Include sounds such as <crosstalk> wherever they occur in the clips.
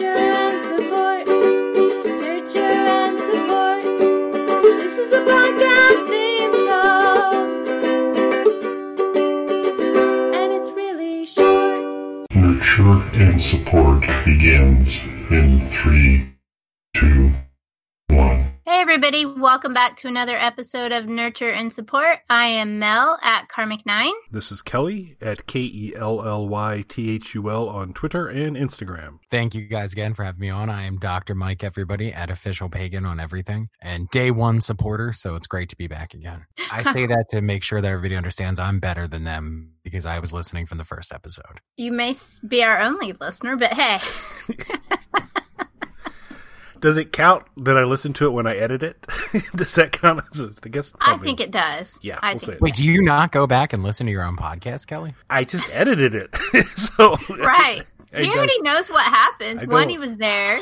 Nurture welcome back to another episode of Nurture and Support. I am Mel at Karmic9. This is Kelly at K E L L Y T H U L on Twitter and Instagram. Thank you guys again for having me on. I am Dr. Mike, everybody, at Official Pagan on everything and day one supporter. So it's great to be back again. I <laughs> say that to make sure that everybody understands I'm better than them because I was listening from the first episode. You may be our only listener, but hey, <laughs> Does it count that I listen to it when I edit it? <laughs> Does that count as a, I guess? I think it does. Yeah, I we'll think- say it. Wait, do you not go back and listen to your own podcast, Kelly? I just edited it. <laughs> so Right. <laughs> I He don't- already knows what happens. I One, he was there.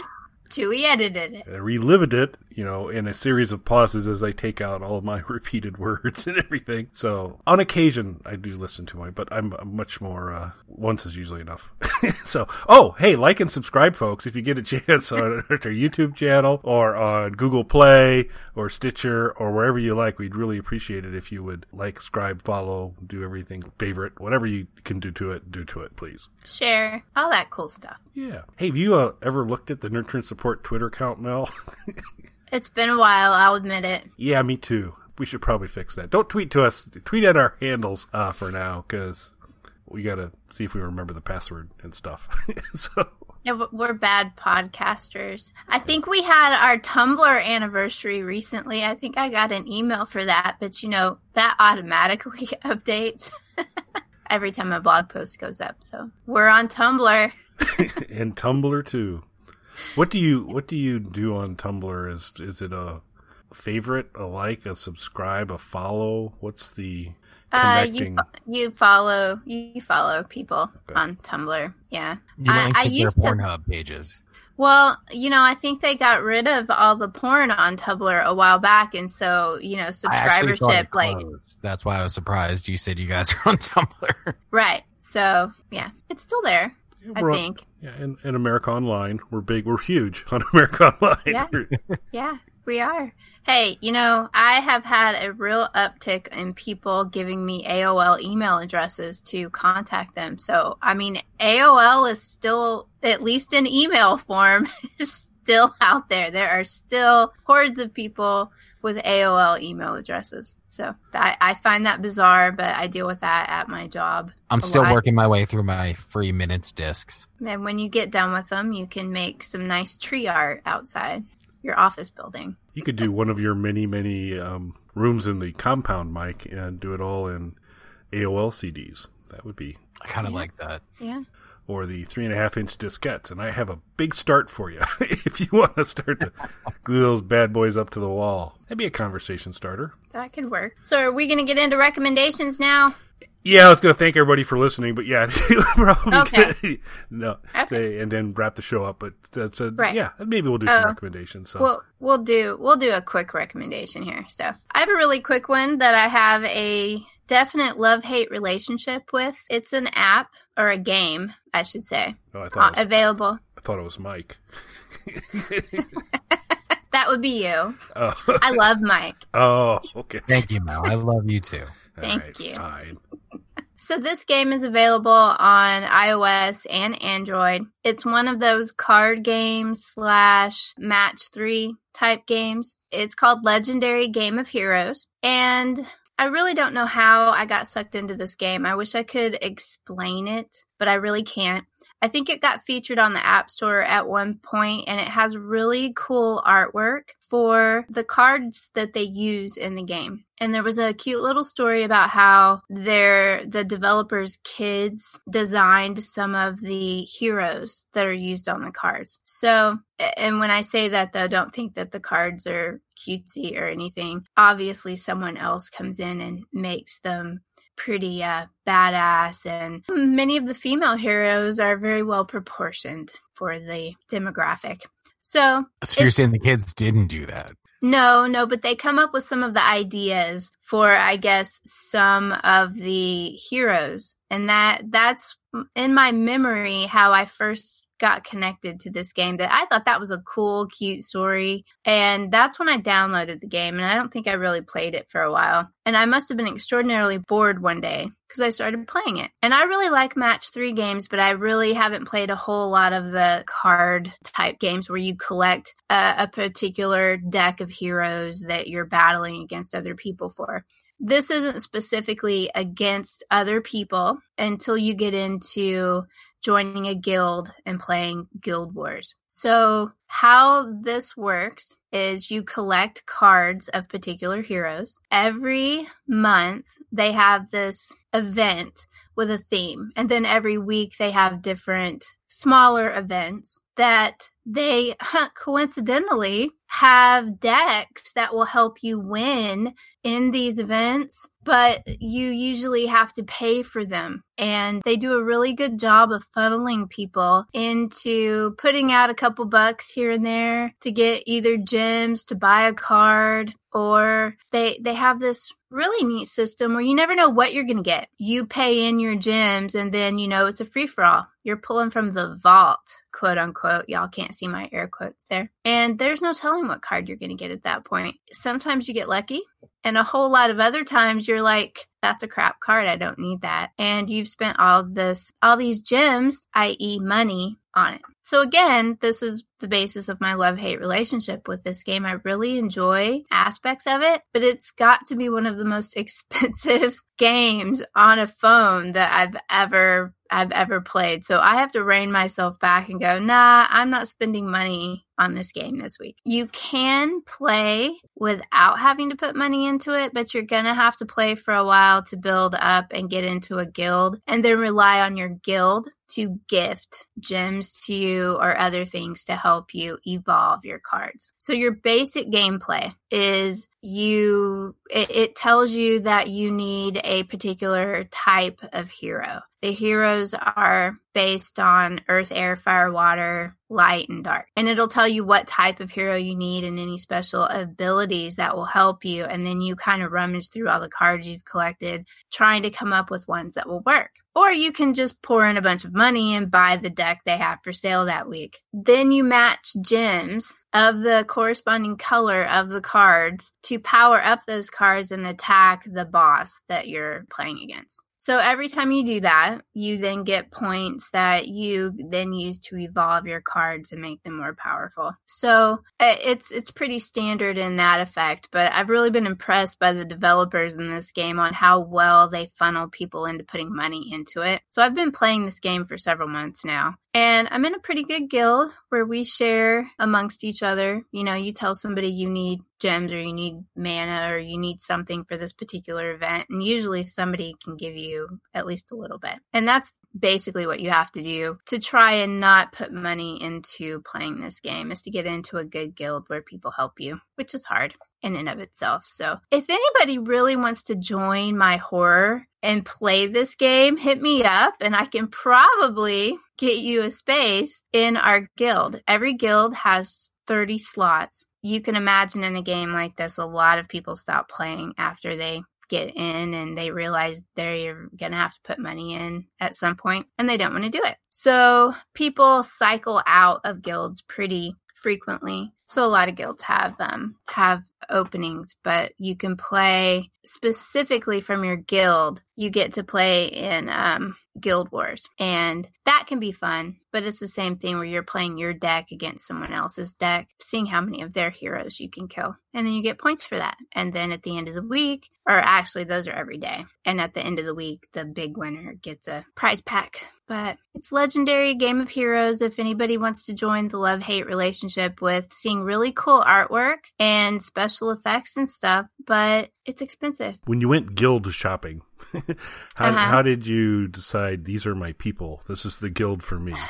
Two, he edited it. I relived it, you know, in a series of pauses as I take out all of my <laughs> repeated words and everything. So on occasion, I do listen to my, but I'm, I'm much more, uh, once is usually enough. <laughs> so, oh, hey, like and subscribe, folks, if you get a <laughs> chance on our YouTube channel or on Google Play or Stitcher or wherever you like. We'd really appreciate it if you would like, subscribe, follow, do everything, favorite, whatever you can do to it, do to it, please. Share, all that cool stuff. Yeah. Hey, have you uh, ever looked at the Nurture and Support Twitter account, Mel? It's been a while, I'll admit it. Yeah, me too. We should probably fix that. Don't tweet to us. Tweet at our handles uh, for now because we got to see if we remember the password and stuff. <laughs> so, Yeah, but we're bad podcasters. I think we had our Tumblr anniversary recently. I think I got an email for that, but you know, that automatically <laughs> updates <laughs> every time a blog post goes up. So we're on Tumblr. and Tumblr too. What do you What do you do on Tumblr? Is is it a favorite, a like, a subscribe, a follow? What's the Uh, you connecting? you follow you follow people Okay. on Tumblr. Yeah, You I, link I to their used to. Pornhub pages. Well, you know, I think they got rid of all the porn on Tumblr a while back, and so you know, I actually thought it subscribership like. That's why I was surprised you said you guys are on <laughs> Tumblr. right. So yeah, it's still there. I We're on- think. yeah, in, in America Online, we're big, we're huge <laughs> on America Online. Yeah. <laughs> Yeah, we are. Hey, you know, I have had a real uptick in people giving me AOL email addresses to contact them. So, I mean, AOL is still, at least in email form, <laughs> is still out there. There are still hordes of people with AOL email addresses. So, I, I find that bizarre, but I deal with that at my job. I'm still lot. working my way through my free minutes discs. And when you get done with them, you can make some nice tree art outside your office building. You could do one of your many, many um, rooms in the compound, Mike, and do it all in AOL CDs. That would be, I kind of Yeah. like that. Yeah. Or the three and a half inch diskettes. And I have a big start for you <laughs> if you want to start to <laughs> glue those bad boys up to the wall. That'd be a conversation starter. That could work. So, are we going to get into recommendations now? Yeah, I was going to thank everybody for listening, but yeah, <laughs> probably Okay. could- no, Okay. say, and then wrap the show up. But uh, that's a, Right. yeah, maybe we'll do some Oh. recommendations. So We'll we'll do we'll do a quick recommendation here. So, I have a really quick one that I have a definite love hate relationship with. It's an app or a game, I should say, oh, I uh, thought it was, available. I thought it was Mike. <laughs> That would be you. Oh, I love Mike. oh, okay. Thank you, Mel. I love you too. Thank All right, you. Fine. So this game is available on iOS and Android. It's one of those card games slash match three type games. It's called Legendary Game of Heroes. And I really don't know how I got sucked into this game. I wish I could explain it, but I really can't. I think it got featured on the App Store at one point and it has really cool artwork for the cards that they use in the game. And there was a cute little story about how their the developers' kids designed some of the heroes that are used on the cards. So, and when I say that though, don't think that the cards are cutesy or anything. Obviously, someone else comes in and makes them pretty uh, badass, and many of the female heroes are very well proportioned for the demographic. So, So you're saying the kids didn't do that? no, no, but they come up with some of the ideas for, I guess, some of the heroes And that that's in my memory how I first got connected to this game that I thought that was a cool, cute story. And that's when I downloaded the game. And I don't think I really played it for a while. And I must have been extraordinarily bored one day because I started playing it. And I really like match three games, but I really haven't played a whole lot of the card type games where you collect a, a particular deck of heroes that you're battling against other people for this isn't specifically against other people until you get into joining a guild and playing Guild Wars. So, how this works is you collect cards of particular heroes. Every month, they have this event with a theme, and then every week, they have different smaller events that they coincidentally have decks that will help you win in these events, but you usually have to pay for them. And they do a really good job of funneling people into putting out a couple bucks here and there to get either gems to buy a card or they they have this really neat system where you never know what you're going to get. You pay in your gems and then you know it's a free for all. You're pulling from the vault, quote unquote. Y'all can't see my air quotes there. And there's no telling what card you're going to get at that point. Sometimes you get lucky, and a whole lot of other times you're like, that's a crap card. I don't need that. And you've spent all this, all these gems, i.e., money, on it. So again, this is the basis of my love hate relationship with this game. I really enjoy aspects of it, but it's got to be one of the most <laughs> expensive games on a phone that I've ever I've ever played. So I have to rein myself back and go, nah, I'm not spending money on this game this week. You can play without having to put money into it, but you're going to have to play for a while to build up and get into a guild and then rely on your guild to gift gems to you or other things to help you evolve your cards. So your basic gameplay is you it, it, tells you that you need a particular type of hero. The heroes are based on earth, air, fire, water, light, and dark. And it'll tell you what type of hero you need and any special abilities that will help you. And then you kind of rummage through all the cards you've collected, trying to come up with ones that will work. Or you can just pour in a bunch of money and buy the deck they have for sale that week. Then you match gems of the corresponding color of the cards to power up those cards and attack the boss that you're playing against. So every time you do that, you then get points that you then use to evolve your cards and make them more powerful. So uh, it's it's pretty standard in that effect, but I've really been impressed by the developers in this game on how well they funnel people into putting money into it. So I've been playing this game for several months now. And I'm in a pretty good guild where we share amongst each other. You know, you tell somebody you need gems or you need mana or you need something for this particular event. And usually somebody can give you at least a little bit. And that's basically what you have to do to try and not put money into playing this game is to get into a good guild where people help you, which is hard in and of itself. So, if anybody really wants to join my horror and play this game, hit me up and I can probably get you a space in our guild. Every guild has 30 slots. You can imagine in a game like this, a lot of people stop playing after they get in and they realize they're going to have to put money in at some point and they don't want to do it. So people cycle out of guilds pretty frequently. So a lot of guilds have um have openings, but you can play specifically from your guild. You get to play in um, Guild Wars, and that can be fun. But it's the same thing where you're playing your deck against someone else's deck, seeing how many of their heroes you can kill, and then you get points for that. And then at the end of the week, or actually those are every day, and at the end of the week, the big winner gets a prize pack. But it's legendary game of heroes. If anybody wants to join the love hate relationship with seeing really cool artwork and special effects and stuff, but it's expensive. When you went guild shopping, <laughs> how, Uh-huh. how did you decide these are my people? This is the guild for me. <sighs>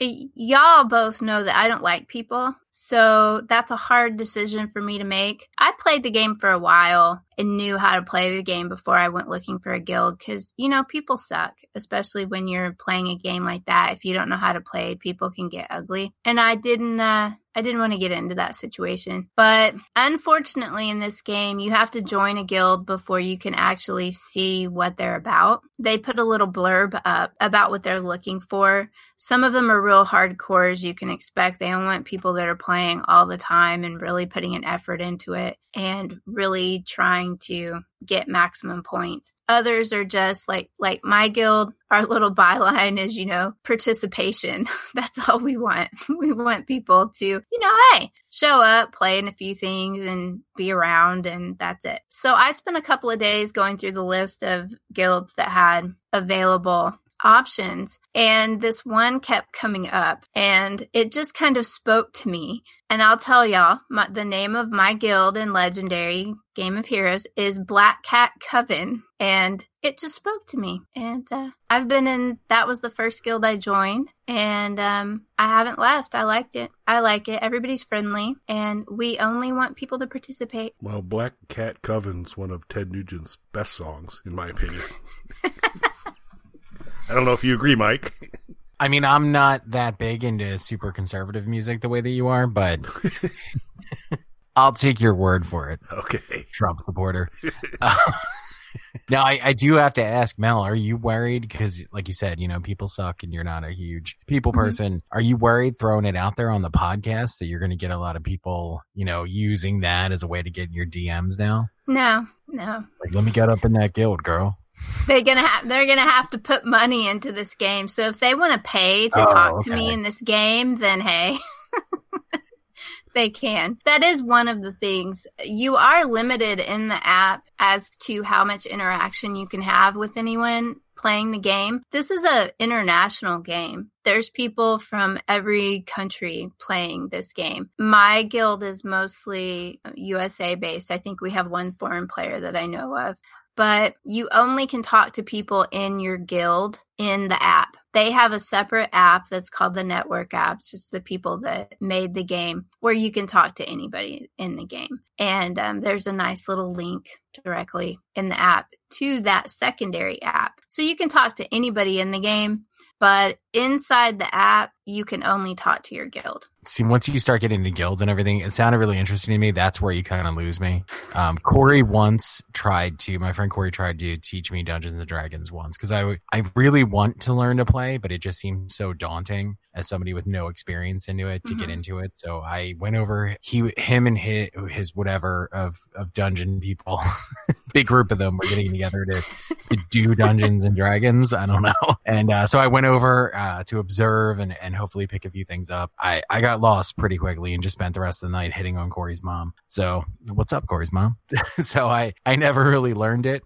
Y'all both know that I don't like people, so that's a hard decision for me to make. I played the game for a while and knew how to play the game before I went looking for a guild because, you know, people suck, especially when you're playing a game like that. If you don't know how to play, people can get ugly. And I didn't, uh, I didn't want to get into that situation. But unfortunately, in this game, you have to join a guild before you can actually see what they're about. They put a little blurb up about what they're looking for. Some of them are real hardcore, as you can expect. They want people that are playing all the time and really putting an effort into it and really trying to get maximum points. Others are just like like my guild, our little byline is, you know, participation. <laughs> That's all we want. <laughs> We want people to, you know, hey, show up, play in a few things and be around and that's it. So I spent a couple of days going through the list of guilds that had available options. And this one kept coming up and it just kind of spoke to me. And i'll tell y'all my, the name of my guild in legendary game of heroes is black cat coven and it just spoke to me. And uh, i've been in that was the first guild i joined and um, i haven't left. I liked it. I like it. Everybody's friendly and we only want people to participate. Well, Black Cat Coven's one of Ted Nugent's best songs, in my opinion. <laughs> I don't know if you agree, Mike. I mean, I'm not that big into super conservative music the way that you are, but <laughs> I'll take your word for it, Okay. Trump supporter. Uh, <laughs> now, I, I do have to ask Mel, are you worried? Because, like you said, you know, people suck and you're not a huge people person. Are you worried throwing it out there on the podcast that you're going to get a lot of people, you know, using that as a way to get in your DMs now? no no Like, let me get up in that guild, girl. They're gonna have they're gonna have to put money into this game. So if they want to pay to Oh, talk to me in this game, then hey, <laughs> they can. That is one of the things you are limited in the app as to how much interaction you can have with anyone playing the game. This is a international game. There's people from every country playing this game. My guild is mostly USA based. I think we have one foreign player that I know of but you only can talk to people in your guild in the app. They have a separate app that's called the network app. It's the people that made the game where you can talk to anybody in the game. And um, there's a nice little link directly in the app to that secondary app. So you can talk to anybody in the game, but inside the app, you can only talk to your guild. see once you start getting into guilds and everything it sounded really interesting to me. That's where you kind of lose me. Um, corey once tried to my friend corey tried to teach me dungeons and dragons once because I, I really want to learn to play but it just seems so daunting as somebody with no experience into it to get Mhm. into it. So i went over he him and his, his whatever of of dungeon people <laughs> big group of them were getting together to, to do dungeons and dragons. I don't know. And uh, so i went over uh, to observe and, and hopefully pick a few things up. I i got lost pretty quickly and just spent the rest of the night hitting on corey's mom. So what's up corey's mom? <laughs> So i i never really learned it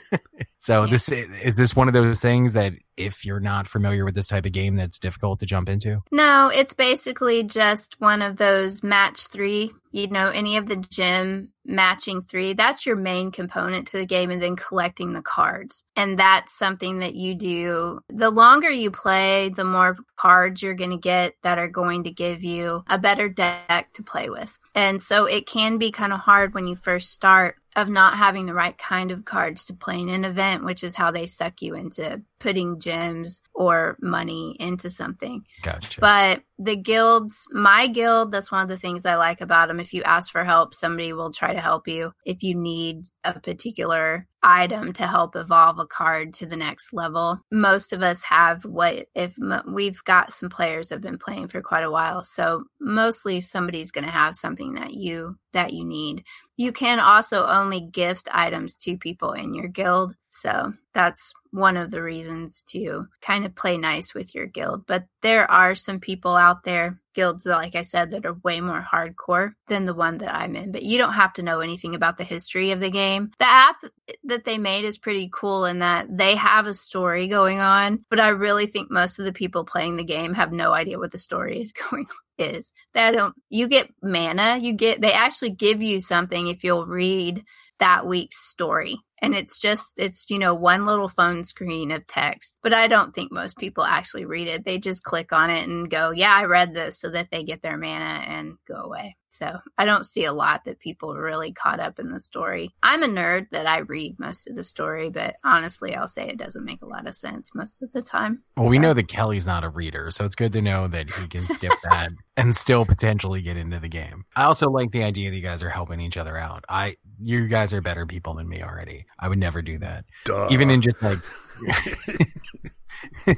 <laughs> so Yeah. this is this one of those things that if you're not familiar with this type of game that's difficult to jump into No, it's basically just one of those match three. You know, any of the gym matching three, that's your main component to the game, and then collecting the cards. And that's something that you do. The longer you play, the more cards you're going to get that are going to give you a better deck to play with. And so it can be kind of hard when you first start of not having the right kind of cards to play in an event, which is how they suck you into putting gems or money into something. gotcha But the guilds, my guild, that's one of the things I like about them. If you ask for help, somebody will try to help you. If you need a particular item to help evolve a card to the next level, most of us have what if we've got some players that have been playing for quite a while. So mostly somebody's going to have something that you that you need. You can also only gift items to people in your guild. So that's one of the reasons to kind of play nice with your guild. But there are some people out there, guilds, like I said, that are way more hardcore than the one that I'm in. But you don't have to know anything about the history of the game. The app that they made is pretty cool in that they have a story going on. But I really think most of the people playing the game have no idea what the story is <laughs> going on is. that don't you get mana, you get they actually give you something if you'll read that week's story. And it's just, it's, you know, one little phone screen of text. But I don't think most people actually read it. They just click on it and go, yeah, I read this so that they get their mana and go away. So I don't see a lot that people really caught up in the story. I'm a nerd that I read most of the story, but honestly, I'll say it doesn't make a lot of sense most of the time. Well, we know that Kelly's not a reader, so it's good to know that he can skip <laughs> that and still potentially get into the game. I also like the idea that you guys are helping each other out. I, you guys are better people than me already. I would never do that, Duh. even in just like, <laughs>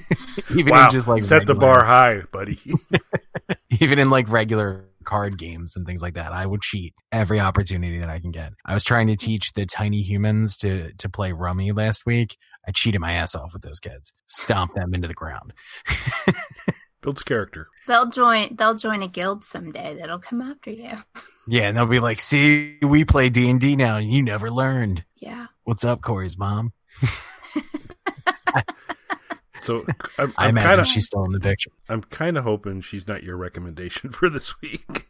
even wow, in just like set the bar high, buddy. <laughs> even in like regular card games and things like that. I would cheat every opportunity that I can get. I was trying to teach the tiny humans to to play rummy last week. I cheated my ass off with those kids. Stomp them into the ground. <laughs> Builds character. They'll join. They'll join a guild someday. That'll come after you. <laughs> Yeah, and they'll be like, "See, we play D and D now. You never learned. Yeah. What's up, Corey's mom?" <laughs> So I'm, I I'm imagine kind of she's still in the picture. I'm kind of hoping she's not your recommendation <laughs> for this week.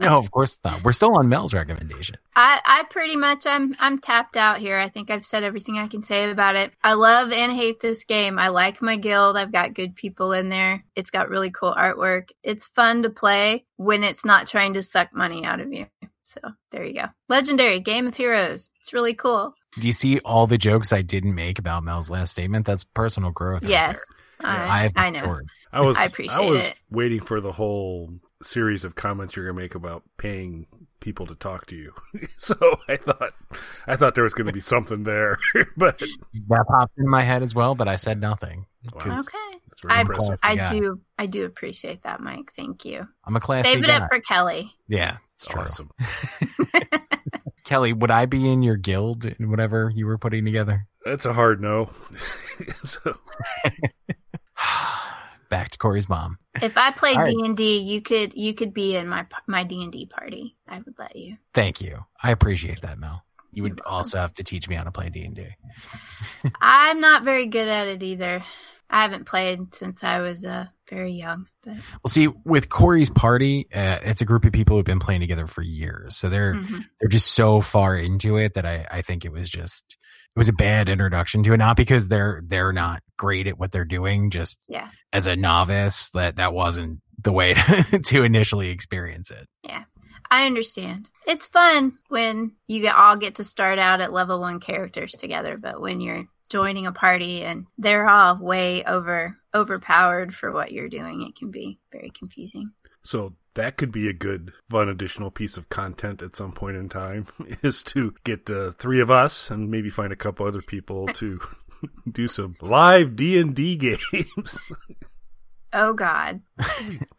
No, of course not. We're still on Mel's recommendation. I, I pretty much I'm I'm tapped out here. I think I've said everything I can say about it. I love and hate this game. I like my guild. I've got good people in there. It's got really cool artwork. It's fun to play when it's not trying to suck money out of you. So there you go. Legendary Game of Heroes. It's really cool. Do you see all the jokes I didn't make about Mel's last statement? That's personal growth. right yes. there. I, I've I know. matured. I was I appreciate was it. waiting for the whole series of comments you're gonna make about paying people to talk to you. <laughs> so I thought I thought there was gonna be something there, <laughs> but That popped in my head as well, but I said nothing. wow, Okay. that's very I. I Yeah. do I do appreciate that, Mike. Thank you. I'm a classy Save it guy. up for Kelly. yeah, it's true. Awesome. <laughs> Kelly, would I be in your guild in whatever you were putting together? That's a hard no. so Back to Corey's mom. If I played D and D, you could you could be in my my D and D party. I would let you. Thank you. I appreciate that, Mel. You would also have to teach me how to play D and D. <laughs> I'm not very good at it either. I haven't played since I was uh, very young. But Well, see, with Corey's party, uh, it's a group of people who've been playing together for years, so they're mhm. they're just so far into it that I I think it was just it was a bad introduction to it. Not because they're they're not great at what they're doing, just yeah, as a novice that that wasn't the way to, <laughs> to initially experience it. Yeah. I understand. It's fun when you get, all get to start out at level one characters together, but when you're joining a party and they're all way over overpowered for what you're doing, it can be very confusing. so that could be a good fun additional piece of content at some point in time <laughs> is to get uh, three of us and maybe find a couple other people to <laughs> do some live D&D <laughs> games. Oh God,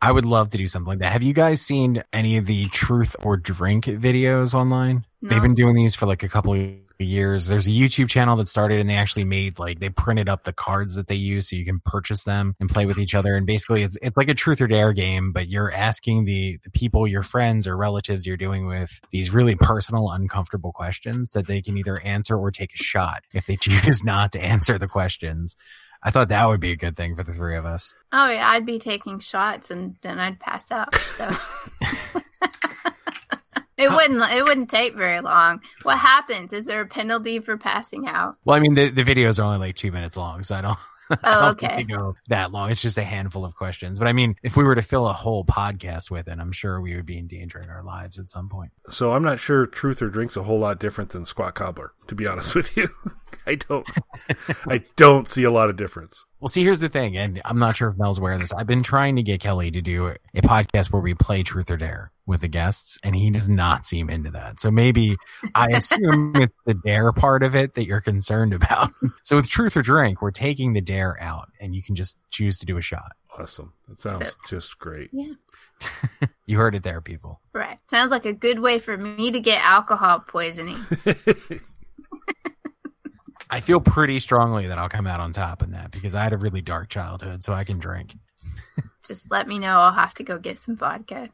I would love to do something like that. Have you guys seen any of the truth or drink videos online? No. They've been doing these for like a couple of years. There's a YouTube channel that started and they actually made like they printed up the cards that they use so you can purchase them and play with each other. And basically it's it's like a truth or dare game, but you're asking the the people, your friends or relatives you're doing with these really personal, uncomfortable questions that they can either answer or take a shot if they <laughs> choose not to answer the questions. I thought that would be a good thing for the three of us. oh yeah, I'd be taking shots and then I'd pass out. So. <laughs> <laughs> It wouldn't. It wouldn't take very long. What happens? Is there a penalty for passing out? Well, I mean, the, the videos are only like two minutes long, so I don't. <laughs> I Oh, don't think okay. they go that long. It's just a handful of questions. But I mean, if we were to fill a whole podcast with it, I'm sure we would be endangering our lives at some point. So I'm not sure truth or drink's a whole lot different than squat cobbler, to be honest with you. <laughs> I don't I don't see a lot of difference. Well, see, here's the thing, and I'm not sure if Mel's aware of this. I've been trying to get Kelly to do a podcast where we play Truth or Dare with the guests, and he does not seem into that. So maybe I assume <laughs> it's the dare part of it that you're concerned about. So with Truth or Drink, we're taking the dare out, and you can just choose to do a shot. Awesome. That sounds So- just great. Yeah. <laughs> You heard it there, people. Right. Sounds like a good way for me to get alcohol poisoning. <laughs> I feel pretty strongly that I'll come out on top in that because I had a really dark childhood, so I can drink. <laughs> Just let me know. I'll have to go get some vodka.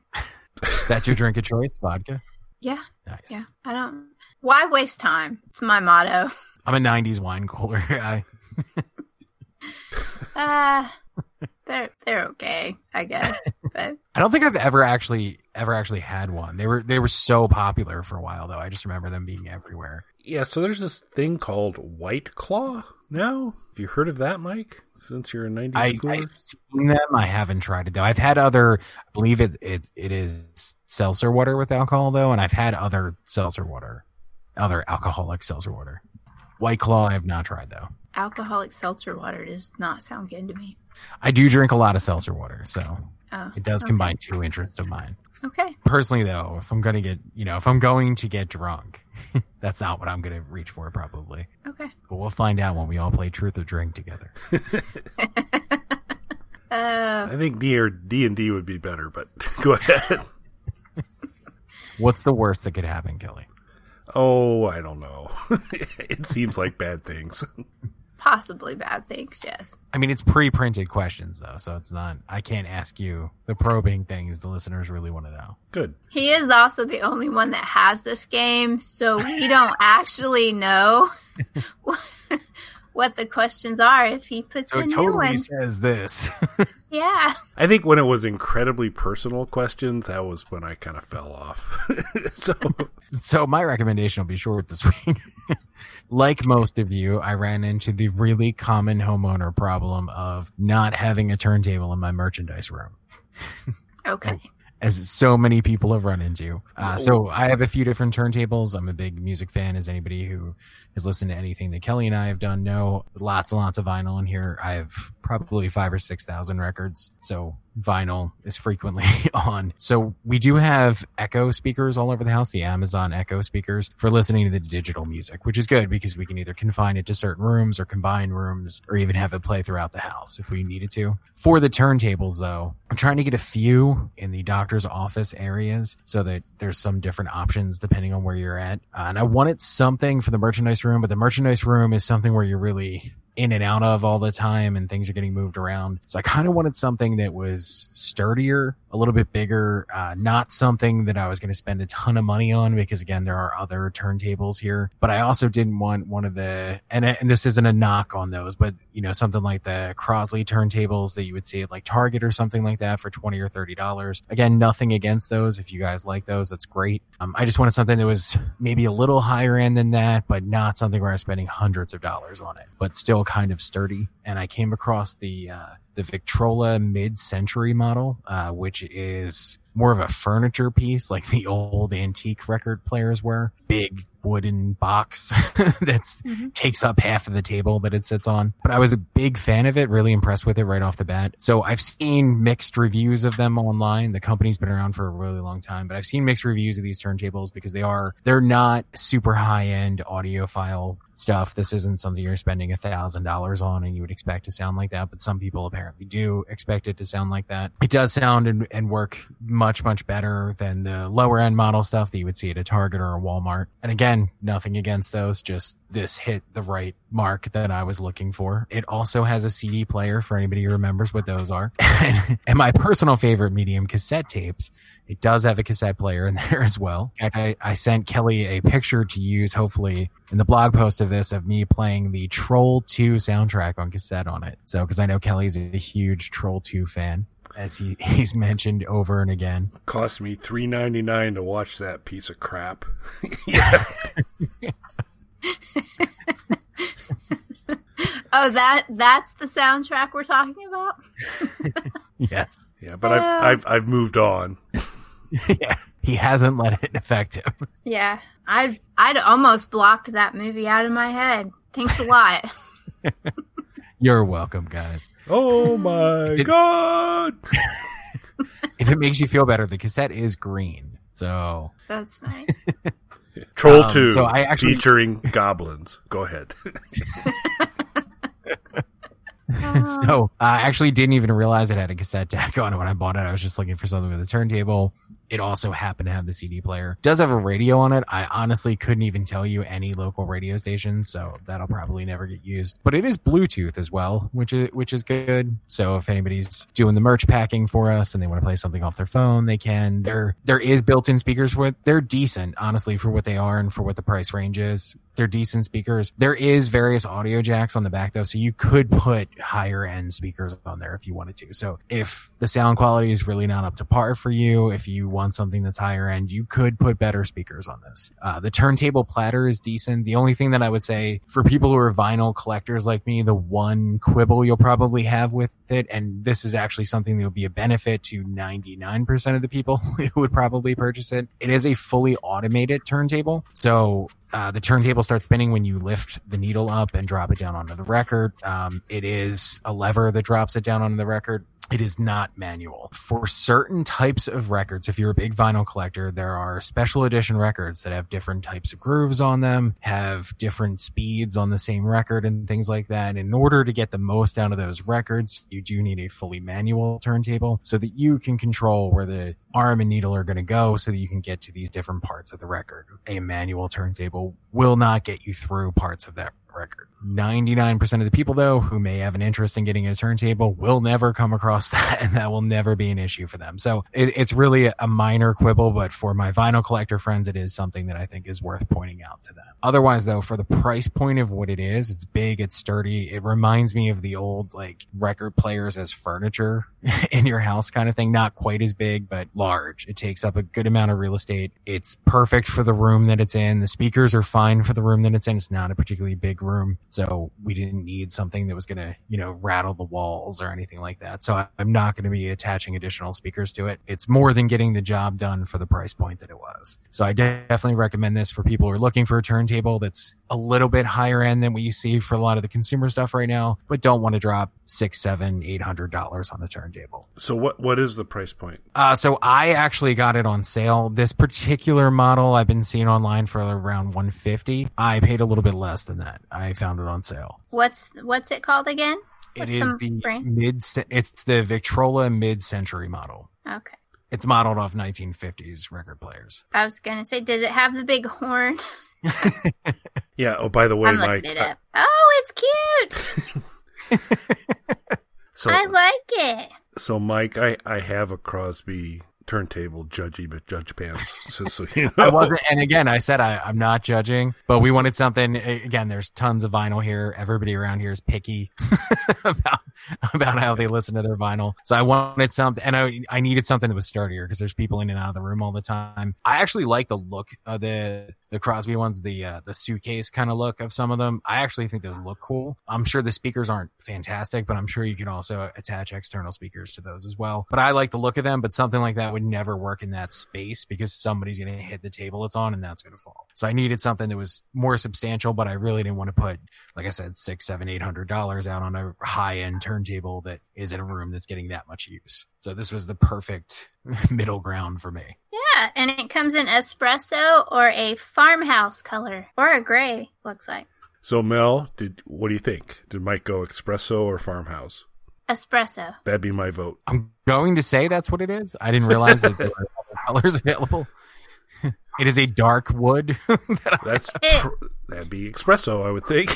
That's your drink of choice, vodka. Yeah. Nice. Yeah. I don't. Why waste time? It's my motto. I'm a '90s wine cooler guy. <laughs> Uh, they're they're okay, I guess. but <laughs> I don't think I've ever actually ever actually had one. They were they were so popular for a while though. I just remember them being everywhere. Yeah, so there's this thing called White Claw now. Have you heard of that, Mike? Since you're a 90s I, schooler? I've seen them. I haven't tried it though. I've had other. I believe it it it is seltzer water with alcohol though, and I've had other seltzer water, other alcoholic seltzer water. White Claw, I have not tried though. alcoholic seltzer water does not sound good to me. I do drink a lot of seltzer water, so Oh, it does okay. combine two interests of mine. Okay. Personally, though, if I'm gonna get, you know, if I'm going to get drunk, <laughs> that's not what I'm gonna reach for, probably. Okay. But we'll find out when we all play Truth or Drink together. Uh, <laughs> I think D or D and D would be better, but <laughs> go ahead. What's the worst that could happen, Kelly? Oh, I don't know. it seems like bad things. Possibly bad things. Yes. I mean, it's pre-printed questions though, so it's not. I can't ask you the probing things the listeners really want to know. Good. He is also the only one that has this game, so we don't <laughs> actually know <laughs> what the questions are if he puts So a it new totally one. says this. <laughs> Yeah. I think when it was incredibly personal questions, that was when I kind of fell off. so So my recommendation will be short this week. Like most of you, I ran into the really common homeowner problem of not having a turntable in my merchandise room. Okay. as so many people have run into. Uh, so I have a few different turntables. I'm a big music fan, as anybody who has listened to anything that Kelly and I have done know. Lots and lots of vinyl in here. I have probably five or six thousand records. So vinyl is frequently <laughs> on. So we do have Echo speakers all over the house, the Amazon Echo speakers for listening to the digital music, which is good because we can either confine it to certain rooms or combine rooms or even have it play throughout the house if we needed to. For the turntables though, I'm trying to get a few in the doctor's office areas so that there's some different options depending on where you're at. Uh, and I wanted something for the merchandise room, but the merchandise room is something where you're really in and out of all the time and things are getting moved around. So I kind of wanted something that was sturdier, a little bit bigger, uh, not something that I was going to spend a ton of money on because again, there are other turntables here, but I also didn't want one of the, and, and this isn't a knock on those, but you know, something like the Crosley turntables that you would see at like Target or something like that for 20 or $30. Again, nothing against those. If you guys like those, that's great. Um, I just wanted something that was maybe a little higher end than that, but not something where I'm spending hundreds of dollars on it, but still kind of sturdy. And I came across the, uh, the Victrola mid-century model, uh, which is more of a furniture piece, like the old antique record players were. Big wooden box <laughs> that's takes up half of the table that it sits on. But I was a big fan of it, really impressed with it right off the bat. So I've seen mixed reviews of them online. The company's been around for a really long time, but I've seen mixed reviews of these turntables because they are they're not super high end audiophile stuff. This isn't something you're spending a thousand dollars on and you would expect to sound like that, but some people apparently do expect it to sound like that. It does sound and, and work much, much better than the lower end model stuff that you would see at a Target or a Walmart. And again, nothing against those, just this hit the right mark that I was looking for. It also has a CD player for anybody who remembers what those are. <laughs> and my personal favorite medium, cassette tapes. It does have a cassette player in <laughs> there as well. I, I sent Kelly a picture to use, hopefully, in the blog post of this of me playing the Troll 2 soundtrack on cassette on it. So, because I know Kelly's a huge Troll 2 fan, as he, <laughs> he's mentioned over and again. cost me three ninety nine to watch that piece of crap. Oh, that that's the soundtrack we're talking about. <laughs> Yes. Yeah, but I've, Yeah. I've I've moved on. <laughs> yeah. He hasn't let it affect him. Yeah, I I'd almost blocked that movie out of my head. Thanks a lot. <laughs> You're welcome, guys. Oh my It- god! If it makes you feel better, the cassette is green. So, That's nice. Troll Um, two, so I actually- featuring goblins. Go ahead. <laughs> <laughs> so I actually didn't even realize it had a cassette deck on it when I bought it. I was just looking for something with a turntable. It also happened to have the CD player. Does have a radio on it. I honestly couldn't even tell you any local radio stations, so that'll probably never get used. But it is Bluetooth as well, which is which is good. So if anybody's doing the merch packing for us and they want to play something off their phone, they can. There there is built-in speakers for. They're decent, honestly, for what they are and for what the price range is. They're decent speakers. There is various audio jacks on the back though, so you could put higher end speakers on there if you wanted to. So if the sound quality is really not up to par for you, if you want something that's higher end, you could put better speakers on this. Uh, the turntable platter is decent. The only thing that I would say for people who are vinyl collectors like me, the one quibble you'll probably have with it, and this is actually something that will be a benefit to 99% of the people <laughs> who would probably purchase it. It is a fully automated turntable. So uh, the turntable starts spinning when you lift the needle up and drop it down onto the record. Um, it is a lever that drops it down onto the record. It is not manual. For certain types of records, if you're a big vinyl collector, there are special edition records that have different types of grooves on them, have different speeds on the same record and things like that. And in order to get the most out of those records, you do need a fully manual turntable so that you can control where the arm and needle are going to go so that you can get to these different parts of the record. A manual turntable will not get you through parts of that record. 99% of the people though who may have an interest in getting a turntable will never come across <laughs> that and that will never be an issue for them. So it, it's really a minor quibble, but for my vinyl collector friends, it is something that I think is worth pointing out to them. Otherwise though, for the price point of what it is, it's big, it's sturdy. It reminds me of the old like record players as furniture <laughs> in your house kind of thing. Not quite as big, but large. It takes up a good amount of real estate. It's perfect for the room that it's in. The speakers are fine for the room that it's in. It's not a particularly big room. So we didn't need something that was going to, you know, rattle the walls or anything like that. So I'm not going to be attaching additional speakers to it. It's more than getting the job done for the price point that it was. So I definitely recommend this for people who are looking for a turntable that's a little bit higher end than what you see for a lot of the consumer stuff right now, but don't want to drop six, seven, eight hundred dollars on a turntable. So what what is the price point? Uh, so I actually got it on sale. This particular model I've been seeing online for around 150. I paid a little bit less than that. I found it on sale. What's what's it called again? It What's is the the mid. It's the Victrola mid-century model. Okay. It's modeled off 1950s record players. I was gonna say, does it have the big horn? <laughs> Yeah. Oh, by the way, I'm Mike. it up. Oh, it's cute. <laughs> So I like it. so Mike, I I have a Crosley turntable, judgy but judge pants. <laughs> So, so you know. I wasn't, and again, I said I, I'm not judging, but we wanted something. Again, there's tons of vinyl here. Everybody around here is picky <laughs> about about how they listen to their vinyl. So I wanted something, and I I needed something that was sturdier because there's people in and out of the room all the time. I actually like the look of the the Crosley ones, the uh, the suitcase kind of look of some of them. I actually think those look cool. I'm sure the speakers aren't fantastic, but I'm sure you can also attach external speakers to those as well. But I like the look of them. But something like that would never work in that space because somebody's going to hit the table it's on and that's going to fall. So I needed something that was more substantial, but I really didn't want to put, like I said, six, seven, eight hundred dollars out on a high end turntable that is in a room that's getting that much use. So this was the perfect <laughs> middle ground for me. Yeah, and it comes in espresso or a farmhouse color or a gray. Looks like So Mel, did what do you think? Did Mike go espresso or farmhouse? Espresso. That'd be my vote. I'm going to say that's what it is. I didn't realize that there were colors available. <laughs> It is a dark wood. <laughs> That's <laughs> It- pr- that'd be espresso, I would think.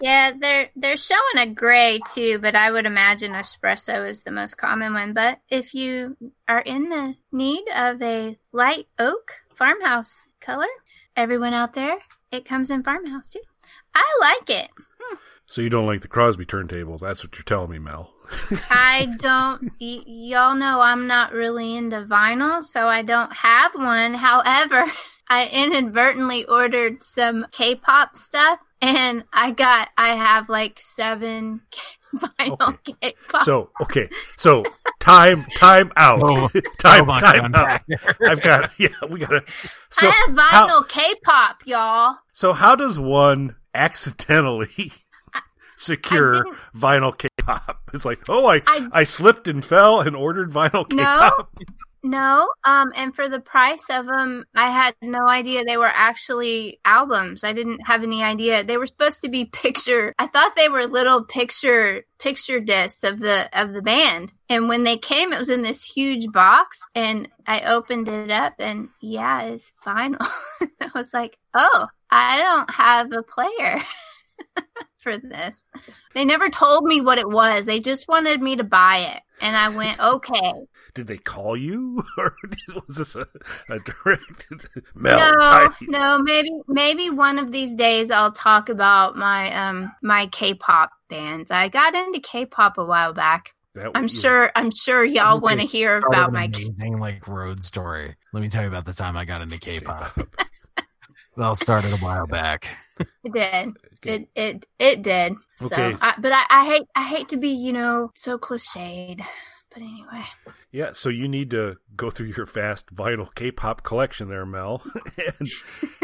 Yeah, they're they're showing a gray too, but I would imagine espresso is the most common one. But if you are in the need of a light oak farmhouse color, everyone out there, it comes in farmhouse too. I like it. So you don't like the Crosley turntables? That's what you're telling me, Mel. <laughs> I don't. Y- y'all know I'm not really into vinyl, so I don't have one. However, <laughs> I inadvertently ordered some K-pop stuff, and I got. I have like seven <laughs> vinyl K-pop. So okay, so time time out. So- so time much to time out. I've got yeah, we gotta. So I have how, vinyl K-pop, y'all. so how does one accidentally secure vinyl K-pop? It's like oh I, I- I slipped and fell and ordered vinyl No. K-pop. No, um, and for the price of them, I had no idea they were actually albums. I didn't have any idea they were supposed to be <laughs> picture. I thought they were little picture picture discs of the of the band. And when they came, it was in this huge box, and I opened it up, and yeah, it's vinyl. <laughs> I was like, oh, I don't have a player. <laughs> for this. They never told me what it was. They just wanted me to buy it. And I went, <laughs> okay. Did they call you, <laughs> or was this a, a direct <laughs> Mel? no, I- no, maybe maybe one of these days I'll talk about my um my K-pop bands. I got into K-pop a while back. that I'm was- sure I'm sure y'all want to hear Start about an my K- pop amazing like road story. Let me tell you about the time I got into K-pop. That all started a while back. It did. Okay. It it it did. So, Okay. I, but I, I hate I hate to be you know so cliched. But anyway, Yeah, so you need to go through your fast vital K-pop collection there, Mel, <laughs> and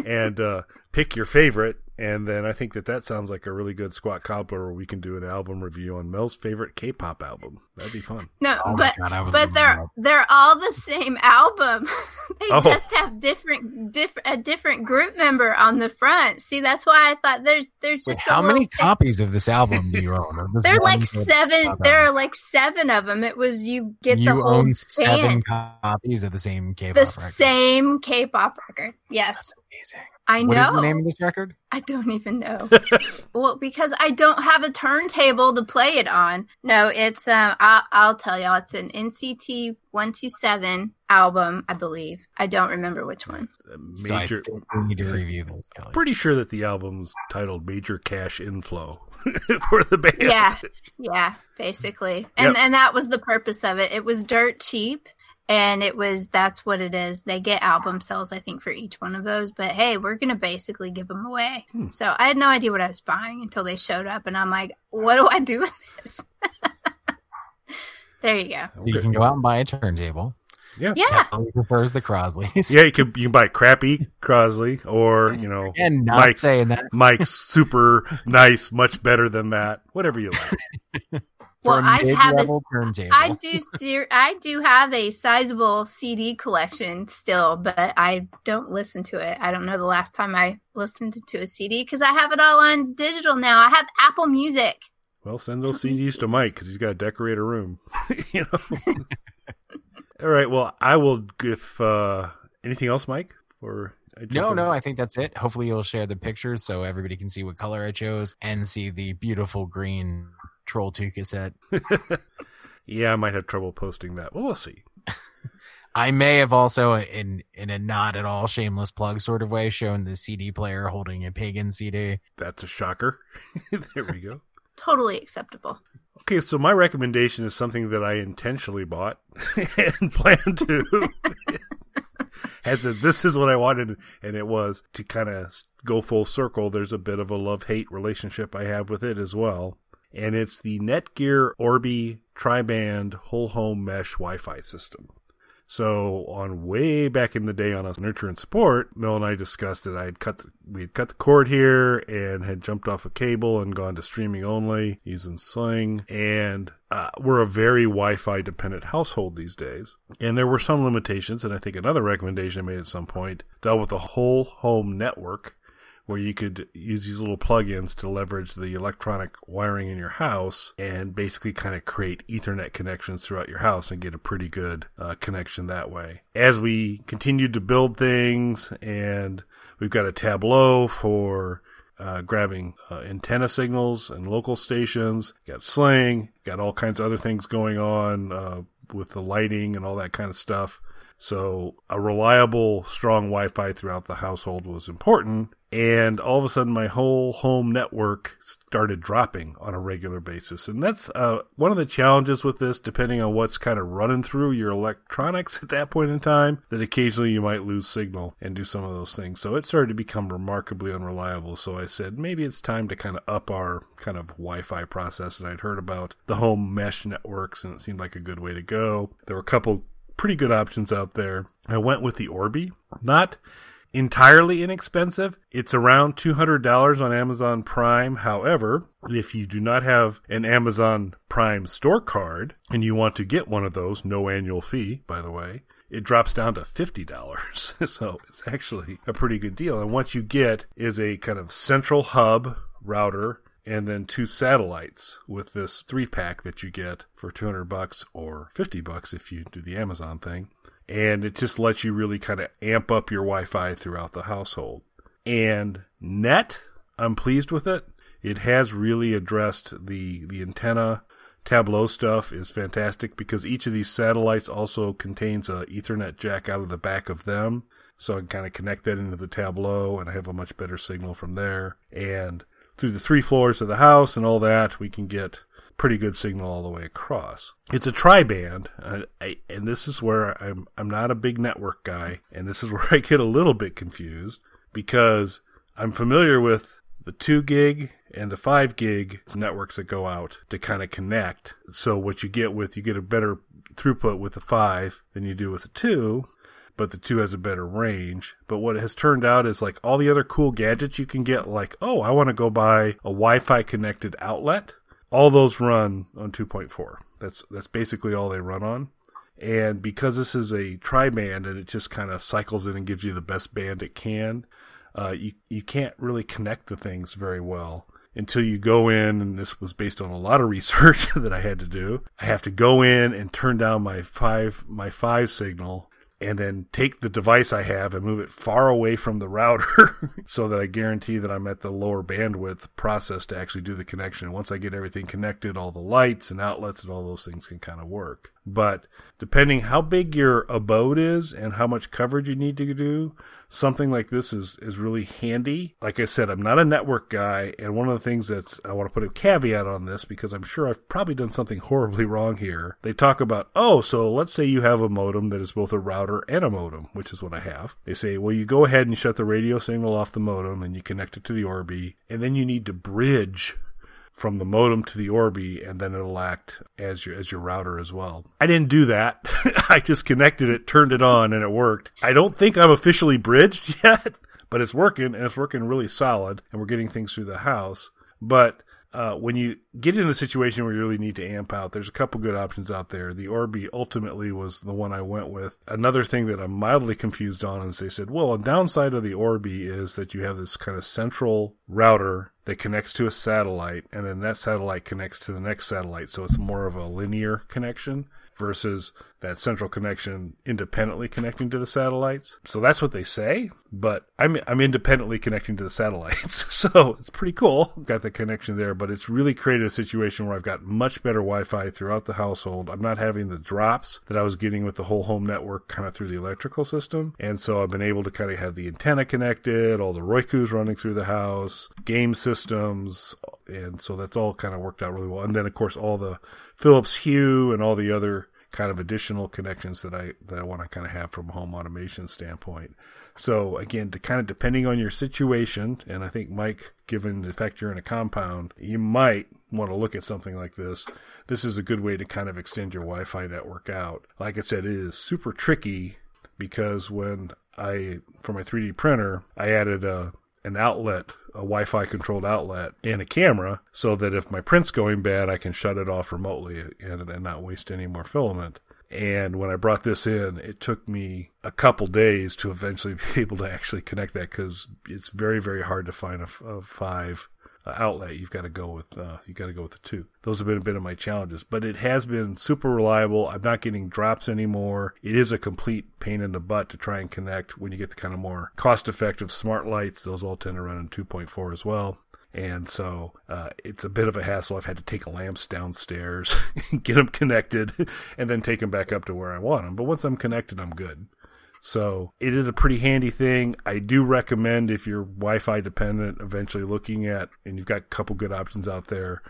and uh, pick your favorite. And then I think that that sounds like a really good squat cobbler where we can do an album review on Mel's favorite K-pop album. That'd be fun. no, Oh but God, but they're that. they're all the same album. <laughs> they Oh. just have different different a different group member on the front. See, that's why I thought there's there's Wait, just how many thing- copies of this album do you <laughs> own? Of There are like seven. K-pop There are like seven of them. It was you get you the whole own seven band, copies of the same K-pop the record. same K-pop record. Yes, Amazing. I What is know. the name of this record? I don't even know. <laughs> well, because I don't have a turntable to play it on. No, it's um. I'll, I'll tell y'all. It's an NCT one two seven album, I believe. I don't remember which one. A So I Major. we need to review this, Kelly. Pretty sure that the album's titled "Major Cash Inflow" <laughs> for the band. Yeah, yeah, basically, and Yep. and that was the purpose of it. It was dirt cheap, and it was that's what it is. They get album sales, I think, for each one of those. But hey, we're gonna basically give them away. Hmm. So I had no idea what I was buying until they showed up, and I'm like, what do I do with this? <laughs> there you go. So you can go out and buy a turntable. Yeah. Yeah, Kelly prefers the Crosleys. Yeah, you could you can buy crappy Crosley or you know And not Mike's saying that. Mike's super nice, much better than that. Whatever you like. <laughs> Well, for a I have a- mid-level turntable. I do. Ser- I do have a sizable CD collection still, but I don't listen to it. I don't know the last time I listened to a CD because I have it all on digital now. I have Apple Music. Well, send those <laughs> CDs to Mike because he's got to decorate a room. <laughs> you know. <laughs> All right. Well, I will. If uh, anything else, Mike, or No, in? no, I think that's it. Hopefully, you'll share the pictures so everybody can see what color I chose and see the beautiful green Troll 2 cassette. <laughs> yeah, I might have trouble posting that. Well, we'll see. I may have also, in in a not at all shameless plug sort of way, shown the CD player holding a pagan CD. That's a shocker. <laughs> there we go. Totally acceptable. Okay, so my recommendation is something that I intentionally bought <laughs> and plan to. Had said this is what I wanted, and it was to kind of go full circle. There's a bit of a love hate relationship I have with it as well, and it's the Netgear Orbi tri-band Whole Home Mesh Wi-Fi system. So on way back in the day on a nurture and support, Mel and I discussed that I had cut we had cut the cord here and had jumped off a cable and gone to streaming only using Sling. And uh, we're a very Wi-Fi dependent household these days. And there were some limitations, and I think another recommendation I made at some point dealt with the whole home network where you could use these little plugins to leverage the electronic wiring in your house and basically kind of create Ethernet connections throughout your house and get a pretty good uh, connection that way. As we continued to build things, and we've got a Tablo for uh, grabbing uh, antenna signals and local stations, got Sling, got all kinds of other things going on uh, with the lighting and all that kind of stuff. So a reliable, strong Wi-Fi throughout the household was important. And all of a sudden, my whole home network started dropping on a regular basis. And that's uh, one of the challenges with this, depending on what's kind of running through your electronics <laughs> at that point in time, that occasionally you might lose signal and do some of those things. So it started to become remarkably unreliable. So I said, maybe it's time to kind of up our kind of Wi-Fi process. And I'd heard about the home mesh networks, and it seemed like a good way to go. There were a couple pretty good options out there. I went with the Orbi. Not entirely inexpensive. It's around $200 on Amazon Prime. However, if you do not have an Amazon Prime store card and you want to get one of those, no annual fee, by the way, it drops down to fifty dollars. <laughs> so it's actually a pretty good deal. And what you get is a kind of central hub router and then two satellites with this three pack that you get for 200 bucks or 50 bucks if you do the Amazon thing. And it just lets you really kind of amp up your Wi Fi throughout the household. And net, I'm pleased with it. It has really addressed the, the antenna. Tablo stuff is fantastic because each of these satellites also contains a Ethernet jack out of the back of them. So I can kind of connect that into the Tablo and I have a much better signal from there. And through the three floors of the house and all that, we can get pretty good signal all the way across. It's a tri-band, and, I, and this is where I'm I'm not a big network guy, and this is <laughs> where I get a little bit confused because I'm familiar with the two gig and the five gig networks that go out to kind of connect. So what you get with you get a better throughput with the five than you do with the two, but the two has a better range. But what it has turned out is like all the other cool gadgets you can get, like, oh, I want to go buy a Wi Fi connected outlet. All those run on 2.4. That's that's basically all they run on. And because this is a tri band and it just kind of cycles in and gives you the best band it can, uh, you you can't really connect the things very well until you go in and this was based on a lot of <laughs> research that I had to do. I have to go in and turn down my five my five signal and then take the device I have and move it far away from the router <laughs> so that I guarantee that I'm at the lower bandwidth process to actually do the connection. Once I get everything connected, all the lights and outlets and all those things can kind of work. But depending how big your abode is and how much coverage you need to do, something like this is, is really handy. Like I said, I'm not a network guy. And one of the things that's, I want to put a caveat on this because I'm sure I've probably done something <laughs> horribly wrong here. They talk about, oh, so let's say you have a modem that is both a router and a modem, which is what I have. They say, well, you go ahead and shut the radio signal off the modem and you connect it to the Orbi, and then you need to bridge from the modem to the Orbi, and then it'll act as your as your router as well. I didn't do that. <laughs> I just connected it, turned it on, and it worked. I don't think I'm officially bridged <laughs> yet, but it's working, and it's working really solid, and we're getting things through the house. But uh, when you get in a situation where you really need to amp out, there's a couple good options out there. The Orbi ultimately was the one I went with. Another thing that I'm mildly confused on is they said, well, a downside of the Orbi is that you have this kind of central router that connects to a satellite, and then that satellite connects to the next satellite. So it's more of a linear connection versus that central connection independently connecting to the satellites. So that's what they say, but I'm I'm independently connecting to the satellites. <laughs> So it's pretty cool. Got the connection there, but it's really created a situation where I've got much better Wi-Fi throughout the household. I'm not having the drops that I was getting with the whole home network kind of through the electrical system. And so I've been able to kind of have the antenna connected, all the Roku's running through the house, game systems, and so that's all kind of worked out really well. And then of course all the Philips Hue and all the other kind of additional connections that I that I want to kind of have from a home automation standpoint. So again, to kind of depending on your situation, and I think Mike, given the fact you're in a compound, you might want to look at something like this. This is a good way to kind of extend your Wi-Fi network out. Like I said, it is super tricky because when I for my 3D printer, I added a an outlet, a Wi-Fi controlled outlet, and a camera, so that if my print's going bad, I can shut it off remotely and, and not waste any more filament. And when I brought this in, it took me a couple days to eventually <laughs> be able to actually connect that because it's very, very hard to find a, a five outlet. You've got to go with uh, you got to go with the two. Those have been a bit of my challenges, but it has been super reliable. I'm not getting drops anymore. It is a complete pain in the butt to try and connect when you get the kind of more cost-effective smart lights. Those all tend to run in 2.4 as well. And so uh, it's a bit of a hassle. I've had to take lamps downstairs, <laughs> get them connected, <laughs> and then take them back up to where I want them. But once I'm connected, I'm good. So it is a pretty handy thing. I do recommend if you're Wi-Fi dependent, eventually looking at, and you've got a couple good options out there.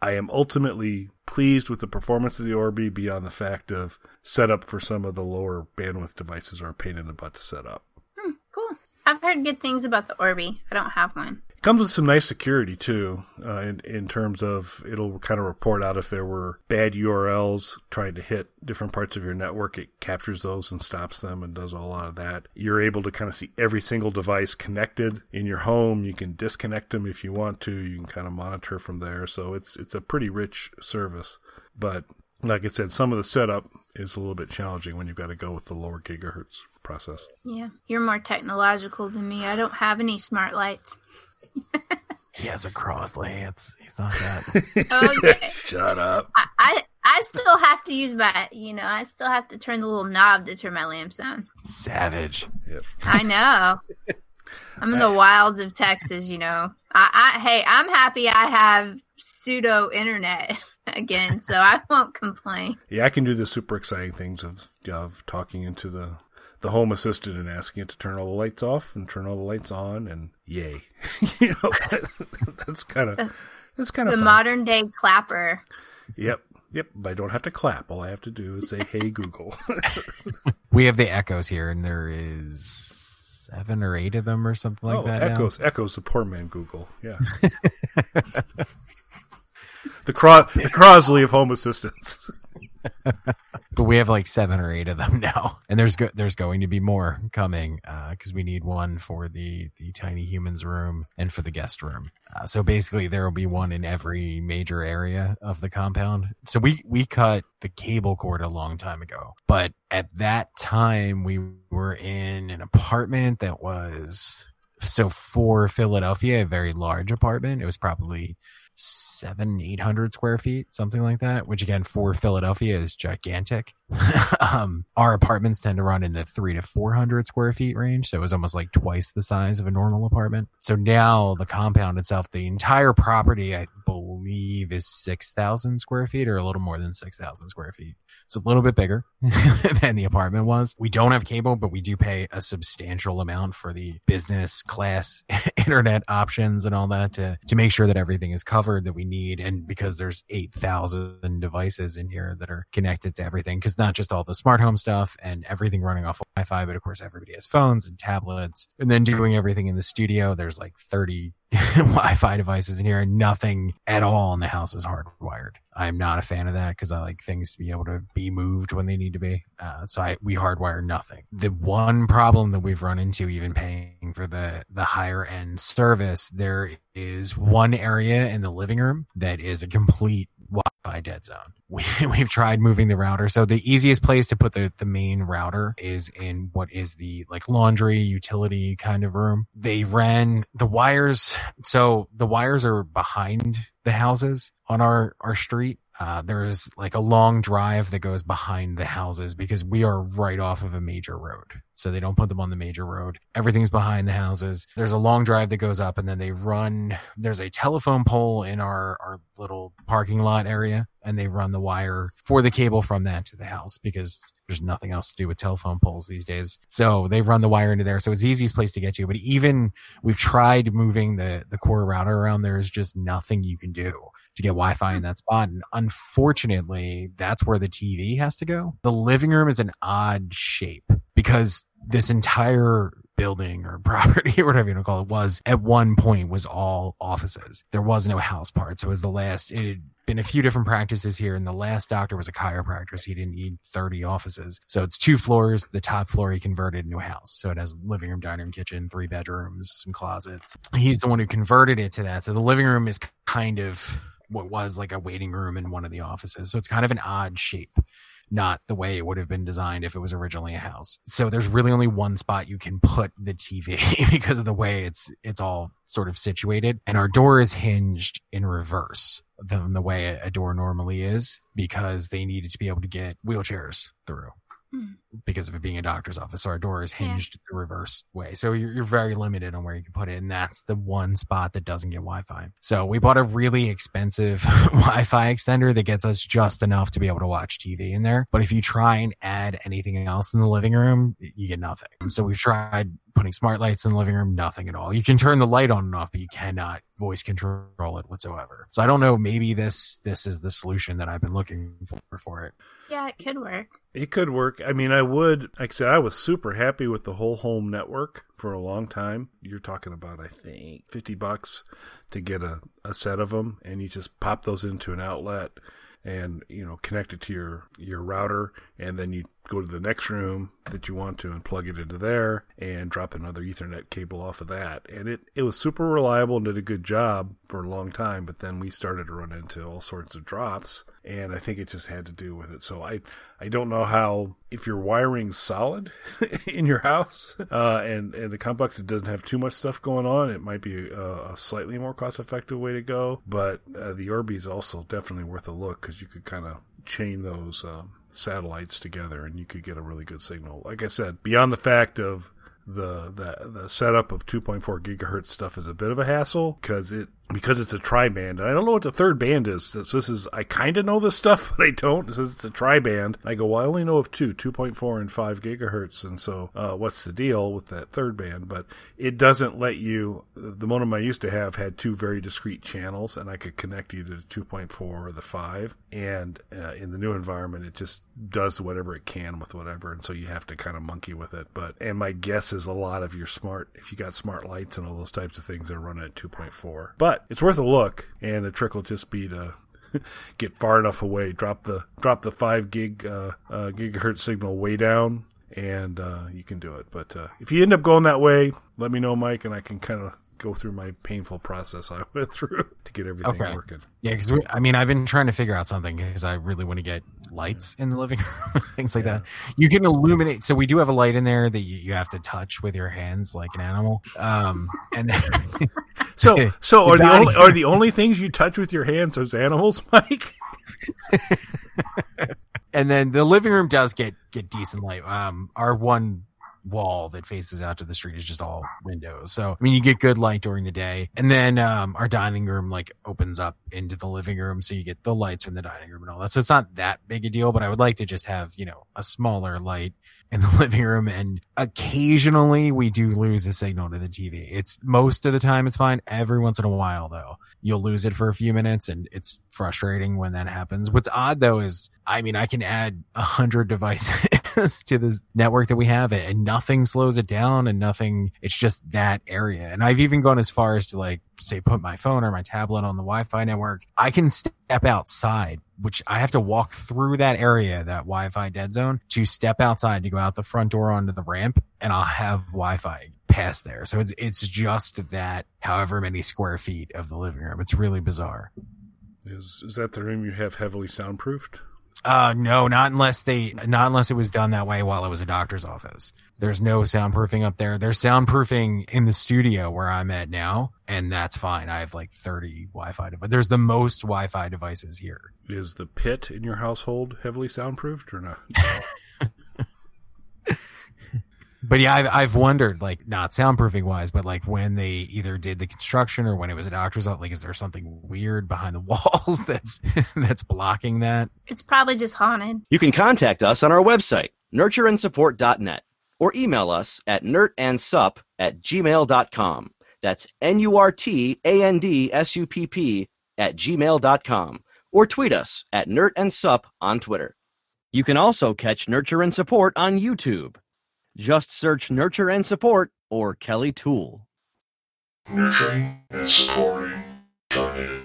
I am ultimately pleased with the performance of the Orbi beyond the fact of setup for some of the lower bandwidth devices are a pain in the butt to set up. Hmm, cool. I've heard good things about the Orbi. I don't have one. Comes with some nice security too, uh, in in terms of it'll kind of report out if there were bad URLs trying to hit different parts of your network. It captures those and stops them and does a lot of that. You're able to kind of see every single device connected in your home. You can disconnect them if you want to. You can kind of monitor from there. So it's it's a pretty rich service. But like I said, some of the setup is a little bit challenging when you've got to go with the lower gigahertz process. Yeah, you're more technological than me. I don't have any smart lights. <laughs> He has a cross lance. He's not that. <laughs> Oh yeah, Shut up. I, I I still have to use my, you know, I still have to turn the little knob to turn my lamps on. Savage. Yep. I know. I'm in the <laughs> wilds of Texas, you know. I, I hey, I'm happy I have pseudo internet again, so I won't complain. Yeah, I can do the super exciting things of of talking into the the home assistant and asking it to turn all the lights off and turn all the lights on, and yay, <laughs> you know, <laughs> that's kind of that's kind The of fun. modern day clapper. Yep, yep. I don't have to clap. All I have to do is say, "Hey Google." <laughs> We have the echoes here, and there is seven or eight of them or something like oh, that. now. echoes, echoes. The poor man Google. Yeah. the Cro- the Crosley of home assistants. But we have like seven or eight of them <laughs> now, and there's go- there's going to be more coming because we need one for the the tiny humans room and for the guest room. Uh, so basically, there will be one in every major area of the compound. So we we cut the cable cord a long time ago, but at that time we were in an apartment that was so for Philadelphia, a very large apartment. It was probably seven, eight hundred square feet, something like that, which again for Philadelphia is gigantic. <laughs> um, our apartments tend to run in the three to 400 square feet range. So it was almost like twice the size of a normal apartment. So now the compound itself, the entire property, I believe is 6,000 square feet or a little more than 6,000 square feet. It's a little bit bigger <laughs> than the apartment was. We don't have cable, but we do pay a substantial amount for the business class <laughs> internet options and all that to, to make sure that everything is covered that we need. And because there's 8,000 devices in here that are connected to everything, because not just all the smart home stuff and everything running off of Wi-Fi, but of course everybody has phones and tablets and then doing everything in the studio. There's like 30 <laughs> Wi-Fi devices in here and nothing at all in the house is hardwired. I'm not a fan of that because I like things to be able to be moved when they need to be. Uh, so I, we hardwire nothing. The one problem that we've run into even paying for the, the higher end service, there is one area in the living room that is a complete Wi-Fi dead zone. <laughs> We, we've tried moving the router. So the easiest place to put the, the main router is in what is the like laundry utility kind of room. They ran the wires. So the wires are behind the houses on our, our street. Uh, there's like a long drive that goes behind the houses because we are right off of a major road. So they don't put them on the major road. Everything's behind the houses. There's a long drive that goes up and then they run, there's a telephone pole in our, our little parking lot area and they run the wire for the cable from that to the house because there's nothing else to do with telephone poles these days. So they run the wire into there. So it's the easiest place to get to. But even we've tried moving the, the core router around. There is just nothing you can do to get Wi-Fi in that spot. And unfortunately, that's where the TV has to go. The living room is an odd shape because this entire building or <laughs> property or whatever you want to call it was at one point was all offices. There was no house part. So it was the last, it had been a few different practices here and the last doctor was a chiropractor. So he didn't need 30 offices. So it's two floors. The top floor he converted into a house. So it has living room, dining room, kitchen, three bedrooms, some closets. He's the one who converted it to that. So the living room is kind of what was like a waiting room in one of the offices. So it's kind of an odd shape not the way it would have been designed if it was originally a house. So there's really only one spot you can put the TV <laughs> because of the way it's it's all sort of situated. And our door is hinged in reverse than the way a door normally is because they needed to be able to get wheelchairs through. Hmm. Because of it being a doctor's office, so our door is Yeah. hinged the reverse way. So you're, you're very limited on where you can put it, and that's the one spot that doesn't get Wi-Fi. So we bought a really expensive <laughs> Wi-Fi extender that gets us just enough to be able to watch TV in there. But if you try and add anything else in the living room, you get nothing. So we've tried putting smart lights in the living room, nothing at all. You can turn the light on and off, but you cannot voice control it whatsoever. So I don't know. Maybe this this is the solution that I've been looking for for it. Yeah, it could work. It could work. I mean, I would, like I said, I was super happy with the whole home network for a long time. You're talking about, I think, 50 bucks to get a, a set of them, and you just pop those into an outlet. and you know connect it to your your router, and then you go to the next room that you want to and plug it into there and drop another ethernet cable off of that. And it, it was super reliable and did a good job for a long time but then we started to run into all sorts of drops and i think it just had to do with it. So i i don't know how if your wiring's solid <laughs> in your house uh, and and the complex it doesn't have too much stuff going on it might be a, a slightly more cost effective way to go but uh, the orbi is also definitely worth a look because you could kind of chain those um, satellites together and you could get a really good signal. Like I said, beyond the fact of the the the setup of 2.4 gigahertz stuff is a bit of a hassle because it because it's a tri-band and i don't know what the third band is. This, is i kind of know this stuff <laughs> but i don't. Says it's a tri-band. I go well i only know of two 2.4 and 5 gigahertz and so uh, what's the deal with that third band? But it doesn't let you the modem i used to have had two very discrete channels and i could connect either the 2.4 or the 5 and uh, in the new environment it just does whatever it can with whatever and so you have to kind of monkey with it. But and my guess is a lot of your smart if you got smart lights and all those types of things they're running at 2.4 but it's worth a look, and the trick will just be to <laughs> get far enough away, drop the drop the five gig uh, uh, gigahertz signal way down, and uh, you can do it. But uh, if you end up going that way, let me know, Mike, and I can kind of go through my painful process I <laughs> went through to get everything Okay. working. Yeah, because I mean, I've been trying to figure out something because I really want to get lights in the living <laughs> room, things like that. You can illuminate. So we do have a light in there that you, you have to touch with your hands like an animal. Um, and then <laughs> So, so are the only are the only things you touch with your hands those animals, Mike? and then the living room does get get decent light. Um, our one wall that faces out to the street is just all windows. So I mean, you get good light during the day, and then um, our dining room like opens up into the living room, so you get the lights from the dining room and all that. So it's not that big a deal, but I would like to just have you know a smaller light in the <laughs> living room and occasionally we do lose a signal to the TV. It's most of the time it's fine. Every once in a while though, you'll lose it for a few minutes and it's frustrating when that happens. What's odd though is, I mean, I can add a hundred devices <laughs> to this network that we have and nothing slows it down and nothing, it's just that area. And I've even gone as far as to like, say, put my phone or my tablet on the Wi-Fi network. I can step outside, which I have to walk through that area, that Wi-Fi dead zone to step outside to go out the front door onto the ramp and I'll have Wi-Fi past there. So it's, it's just that however many square feet of the living room. It's really bizarre. Is is that the room you have heavily soundproofed? Uh, no, not unless they, not unless it was done that way while it was a doctor's office. There's no soundproofing up there. There's soundproofing in the studio where I'm at now, and that's fine. I have like 30 Wi-Fi, but there's the most Wi-Fi devices here. Is the pit in your household heavily soundproofed or not? <laughs> But yeah, I've, I've wondered, like, not soundproofing wise, but like when they either did the construction or when it was a doctor's office, like, is there something weird behind the <laughs> walls that's, that's blocking that? It's probably just haunted. You can contact us on our website, nurtureandsupport.net, or email us at nurtandsup at gmail.com. That's N-U-R-T-A-N-D-S-U-P-P at gmail.com. Or tweet us at nurtandsup on Twitter. You can also catch Nurture and Support on YouTube. Just search Nurture and Support or Kelly Tool. Nurturing and supporting. It.